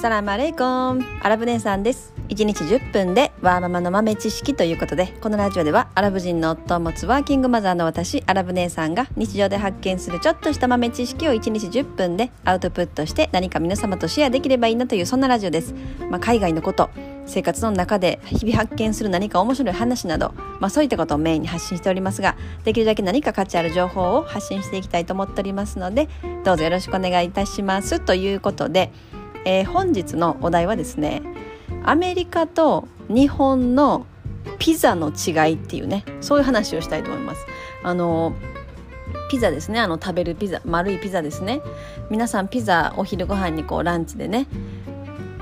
サラマレイコンアラブ姉さんです。1日10分でワーママの豆知識ということでこのラジオではアラブ人の夫を持つワーキングマザーの私アラブ姉さんが日常で発見するちょっとした豆知識を1日10分でアウトプットして何か皆様とシェアできればいいなというそんなラジオです、まあ、海外のこと生活の中で日々発見する何か面白い話など、まあ、そういったことをメインに発信しておりますができるだけ何か価値ある情報を発信していきたいと思っておりますのでどうぞよろしくお願いいたします。ということで、えー、本日のお題はですねアメリカと日本のピザの違いっていうねそういう話をしたいと思います。あのピザですね。あの食べるピザ丸いピザですね。皆さんピザお昼ご飯にこうランチでね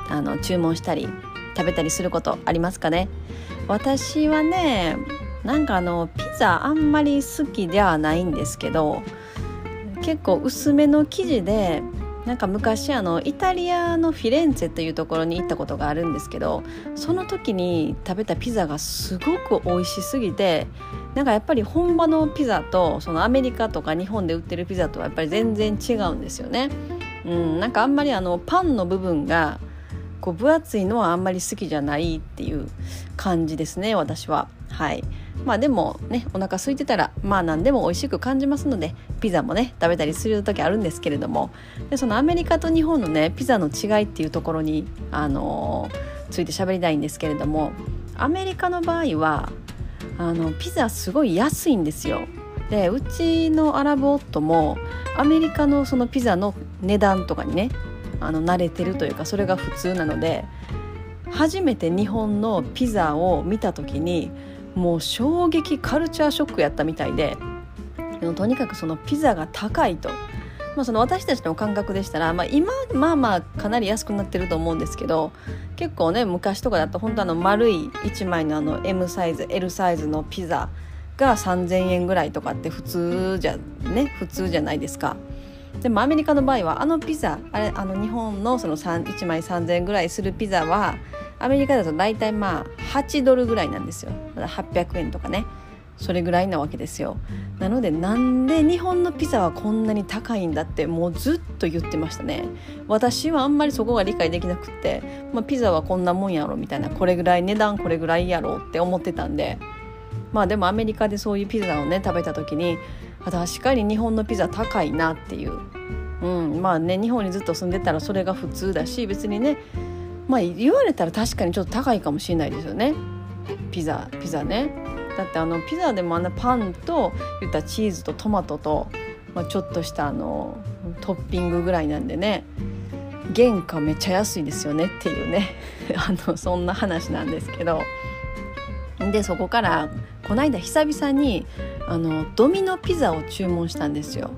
あの注文したり食べたりすることありますかね？私はねなんかあのピザあんまり好きではないんですけど結構薄めの生地でなんか昔あのイタリアのフィレンツェというところに行ったことがあるんですけどその時に食べたピザがすごく美味しすぎてなんかやっぱり本場のピザとそのアメリカとか日本で売ってるピザとはやっぱり全然違うんですよね。うん、なんかあんまりあのパンの部分がこう分厚いのはあんまり好きじゃないっていう感じですね私ははいまあでもねお腹空いてたらまあ何でも美味しく感じますのでピザもね食べたりする時あるんですけれども。でそのアメリカと日本のねピザの違いっていうところにあのー、ついて喋りたいんですけれどもアメリカの場合はあのピザすごい安いんですよ。でうちのアラブ夫もアメリカのそのピザの値段とかにねあの慣れてるというかそれが普通なので初めて日本のピザを見た時にもう衝撃カルチャーショックやったみたいでとにかくそのピザが高いと。まあ、その私たちの感覚でしたら、まあ、今まあまあかなり安くなってると思うんですけど結構ね昔とかだと本当あの丸い1枚のあの M サイズ L サイズのピザが3,000円ぐらいとかって普通じゃね普通じゃないですか。でもアメリカの場合はあのピザあれあの日本のその1枚3,000円ぐらいするピザはアメリカだと大体まあ8ドルぐらいなんですよ。800円とかね。それぐらいなわけですよ。なのでなんで日本のピザはこんなに高いんだってもうずっと言ってましたね。私はあんまりそこが理解できなくって、まあ、ピザはこんなもんやろみたいな。これぐらい値段これぐらいやろって思ってたんで。まあでもアメリカでそういうピザをね食べた時に確かに日本のピザ高いなっていう、うん、まあね日本にずっと住んでたらそれが普通だし別にねまあ言われたら確かにちょっと高いかもしれないですよね。ピザピザね。だってあのピザでもあんなパンと言ったチーズとトマトと、まあ、ちょっとしたあのトッピングぐらいなんでね。原価めっちゃ安いですよねっていうね。あのそんな話なんですけど。でそこからこの間久々にあのドミノピザを注文したんですよ。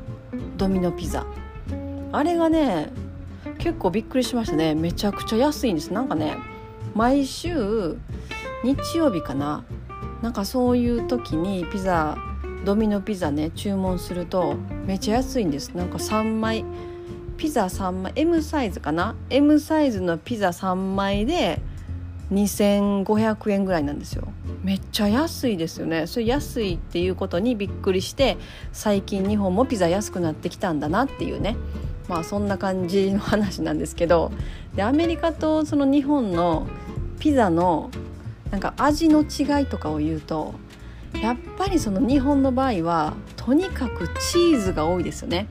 ドミノピザ。あれがね結構びっくりしましたね。めちゃくちゃ安いんです。なんかね毎週日曜日かな。なんかそういう時にピザドミノピザね注文するとめっちゃ安いんです。なんか3枚ピザ3枚 M サイズかな？M サイズのピザ3枚で2500円ぐらいなんですよ。めっちゃ安いですよね。それ安いっていうことにびっくりして最近日本もピザ安くなってきたんだなっていうね。まあそんな感じの話なんですけどでアメリカとその日本のピザのなんか味の違いとかを言うとやっぱりその日本の場合はとにかくチーズが多いですよね。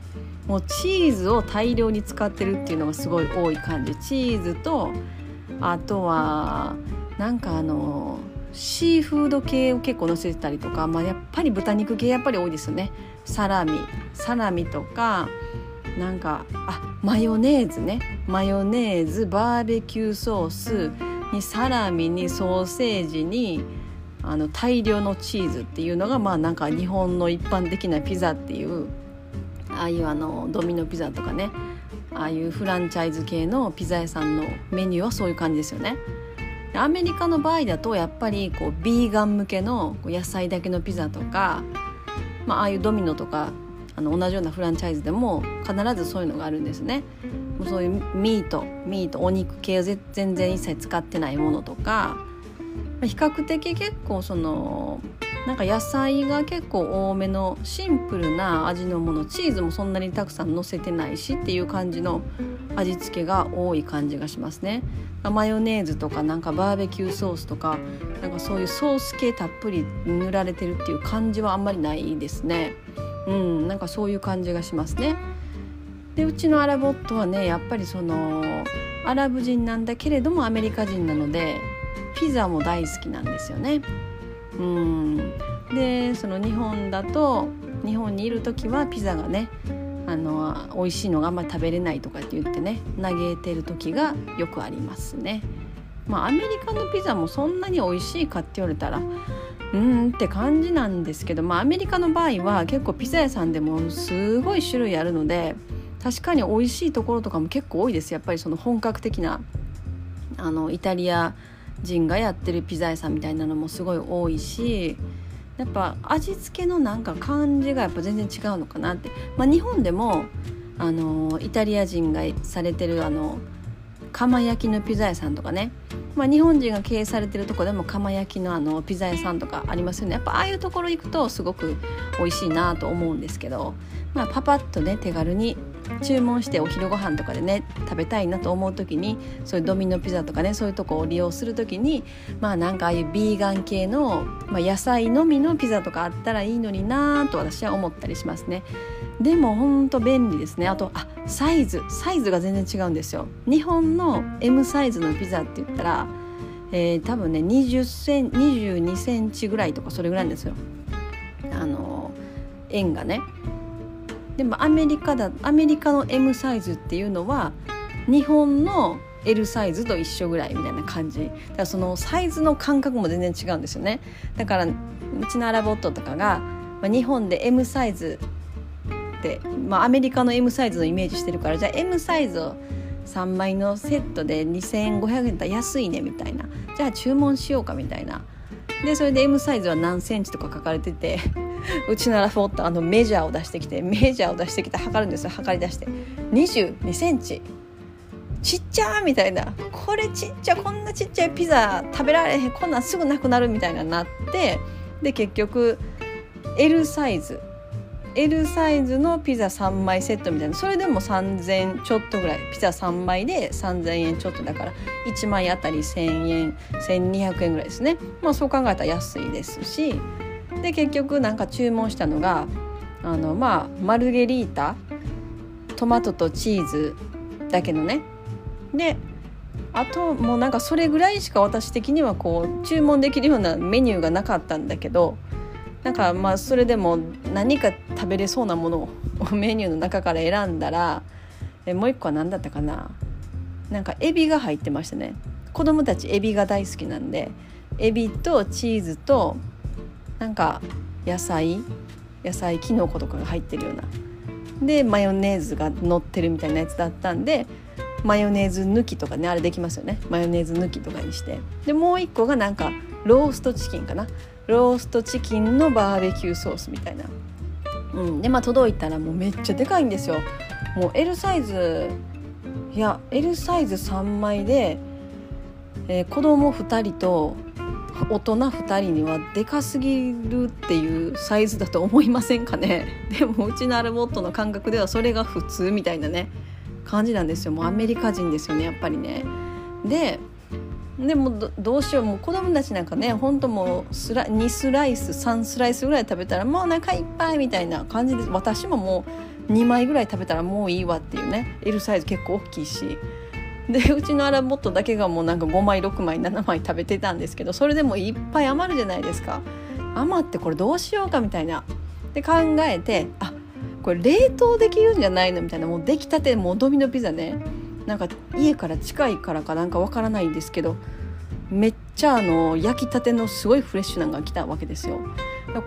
もうチーズを大量に使ってるっていうのがすごい多い感じ。チーズとあとはなんかあのシーフード系を結構載せてたりとか、まあ、やっぱり豚肉系やっぱり多いですよね。サラミ。サラミとかなんかあマヨネーズねマヨネーズバーベキューソースにサラミにソーセージにあの大量のチーズっていうのがまあなんか日本の一般的なピザっていうああいうあのドミノピザとかねああいうフランチャイズ系のピザ屋さんのメニューはそういう感じですよね。アメリカの場合だとやっぱりこうビーガン向けの野菜だけのピザとか、まあ、ああいうドミノとかあの同じようなフランチャイズでも必ずそういうのがあるんですね。もうそういうミートミートお肉系を全然一切使ってないものとか比較的結構そのなんか野菜が結構多めのシンプルな味のものチーズもそんなにたくさんのせてないしっていう感じの味付けが多い感じがしますねマヨネーズとかなんかバーベキューソースとかなんかそういうソース系たっぷり塗られてるっていう感じはあんまりないですねうんなんかそういう感じがしますね。でうちのアラボットはねやっぱりそのアラブ人なんだけれどもアメリカ人なのでピザも大好きなんですよね。うん。でその日本だと日本にいる時はピザがねあの美味しいのがあんまり食べれないとかって言ってね嘆いてる時がよくありますね。まあアメリカのピザもそんなに美味しいかって言われたらうんって感じなんですけど、まあ、アメリカの場合は結構ピザ屋さんでもすごい種類あるので確かに美味しいところとかも結構多いです。やっぱりその本格的なあのイタリア人がやってるピザ屋さんみたいなのもすごい多いしやっぱ味付けのなんか感じがやっぱ全然違うのかなって、まあ、日本でもあのイタリア人がされてるあの釜焼きのピザ屋さんとかね、まあ、日本人が経営されてるとこでも釜焼きのあのピザ屋さんとかありますよね。やっぱああいうところ行くとすごく美味しいなと思うんですけど、まあ、パパッとね手軽に注文してお昼ご飯とかでね食べたいなと思う時にそういうドミノピザとかねそういうとこを利用する時にまあなんかああいうビーガン系の、まあ、野菜のみのピザとかあったらいいのになと私は思ったりしますね。でもほんと便利ですね。あとあサイズ。サイズが全然違うんですよ。日本の M サイズのピザって言ったらえー、多分ね20セン22センチぐらいとかそれぐらいなんですよ。あの円がね。でもアメリカだアメリカの M サイズっていうのは日本の L サイズと一緒ぐらいみたいな感じ。だからそのサイズの感覚も全然違うんですよね。だからうちのアラボットとかが、まあ、日本で M サイズ、まあ、アメリカの M サイズのイメージしてるからじゃあ M サイズを3枚のセットで2500円だ安いねみたいな。じゃあ注文しようかみたいな。でそれで M サイズは何センチとか書かれててうちのラフォッあのメジャーを出してきてメジャーを出してきて測るんですよ。測り出して。22センチ。ちっちゃみたいな。これちっちゃこんなちっちゃいピザ食べられへん。こんなんすぐなくなるみたいななってで結局 L サイズ。L サイズのピザ3枚セットみたいな。それでも3000ちょっとぐらい。ピザ3枚で3000円ちょっとだから。1枚あたり1000円1200円ぐらいですね。まあそう考えたら安いですし。で結局なんか注文したのがあのまあマルゲリータ。トマトとチーズだけのね。であともうなんかそれぐらいしか私的にはこう注文できるようなメニューがなかったんだけど。なんかまあそれでも何か食べれそうなものをメニューの中から選んだらえもう一個は何だったかな？なんかエビが入ってましたね。子供たちエビが大好きなんでエビとチーズとなんか野菜野菜きのことかが入ってるような。でマヨネーズが乗ってるみたいなやつだったんでマヨネーズ抜きとかねあれできますよね。マヨネーズ抜きとかにして。でもう一個がなんかローストチキンかな。ローストチキンのバーベキューソースみたいな、うん、でまあ届いたらもうめっちゃでかいんですよ。もう L サイズいや L サイズ3枚で、えー、子供2人と大人2人にはでかすぎるっていうサイズだと思いませんかね。でもうちのアルボットの感覚ではそれが普通みたいなね感じなんですよ。もうアメリカ人ですよねやっぱりね。ででもどうしようもう子供たちなんかねほん。ともうスラ2スライス3スライスぐらい食べたらもうお腹いっぱいみたいな感じで私ももう2枚ぐらい食べたらもういいわっていうね。L サイズ結構大きいし。でうちのアラボットだけがもうなんか5枚6枚7枚食べてたんですけどそれでもいっぱい余るじゃないですか。余ってこれどうしようかみたいな。で考えてあこれ冷凍できるんじゃないのみたいな。もう出来たてもうドミノピザねなんか家から近いからかなんかわからないんですけどめっちゃあの焼きたてのすごいフレッシュなのが来たわけですよ。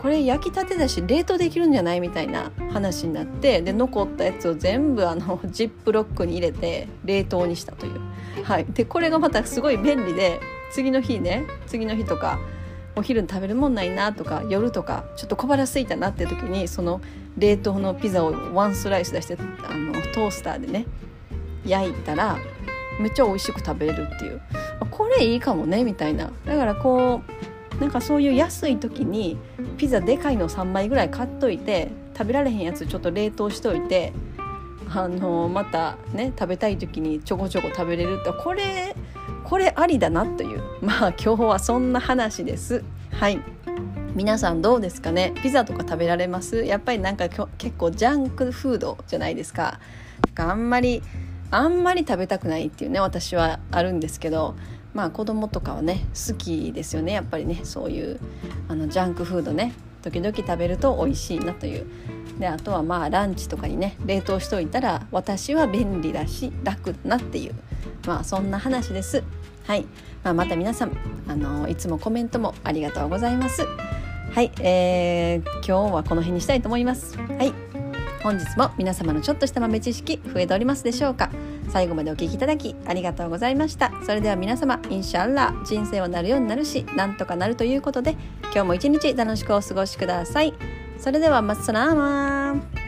これ焼きたてだし冷凍できるんじゃないみたいな話になってで残ったやつを全部あの ジップロックに入れて冷凍にしたという、はい、でこれがまたすごい便利で次の日ね次の日とかお昼に食べるもんないなとか夜とかちょっと小腹すいたなって時にその冷凍のピザをワンスライス出してあのトースターでね焼いたらめっちゃ美味しく食べれるっていう。これいいかもねみたいな。だからこうなんかそういう安い時にピザでかいの3枚ぐらい買っといて食べられへんやつちょっと冷凍しといてあのまたね食べたい時にちょこちょこ食べれるってこれこれありだなという。まあ今日はそんな話です。はい。皆さんどうですかね？ピザとか食べられます？やっぱりなんか結構ジャンクフードじゃないですかあんまりあんまり食べたくないっていうね私はあるんですけどまあ子供とかはね好きですよねやっぱりね。そういうあのジャンクフードね時々食べると美味しいなという。であとはまあランチとかにね冷凍しといたら私は便利だし楽なっていう。まあそんな話です。はい、まあ、また皆さんあのいつもコメントもありがとうございます。はい、えー、今日はこの辺にしたいと思います。はい。本日も皆様のちょっとした豆知識増えておりますでしょうか？最後までお聴きいただきありがとうございました。それでは皆様インシャッラ人生はなるようになるしなんとかなるということで今日も一日楽しくお過ごしください。それではマッサラーマー。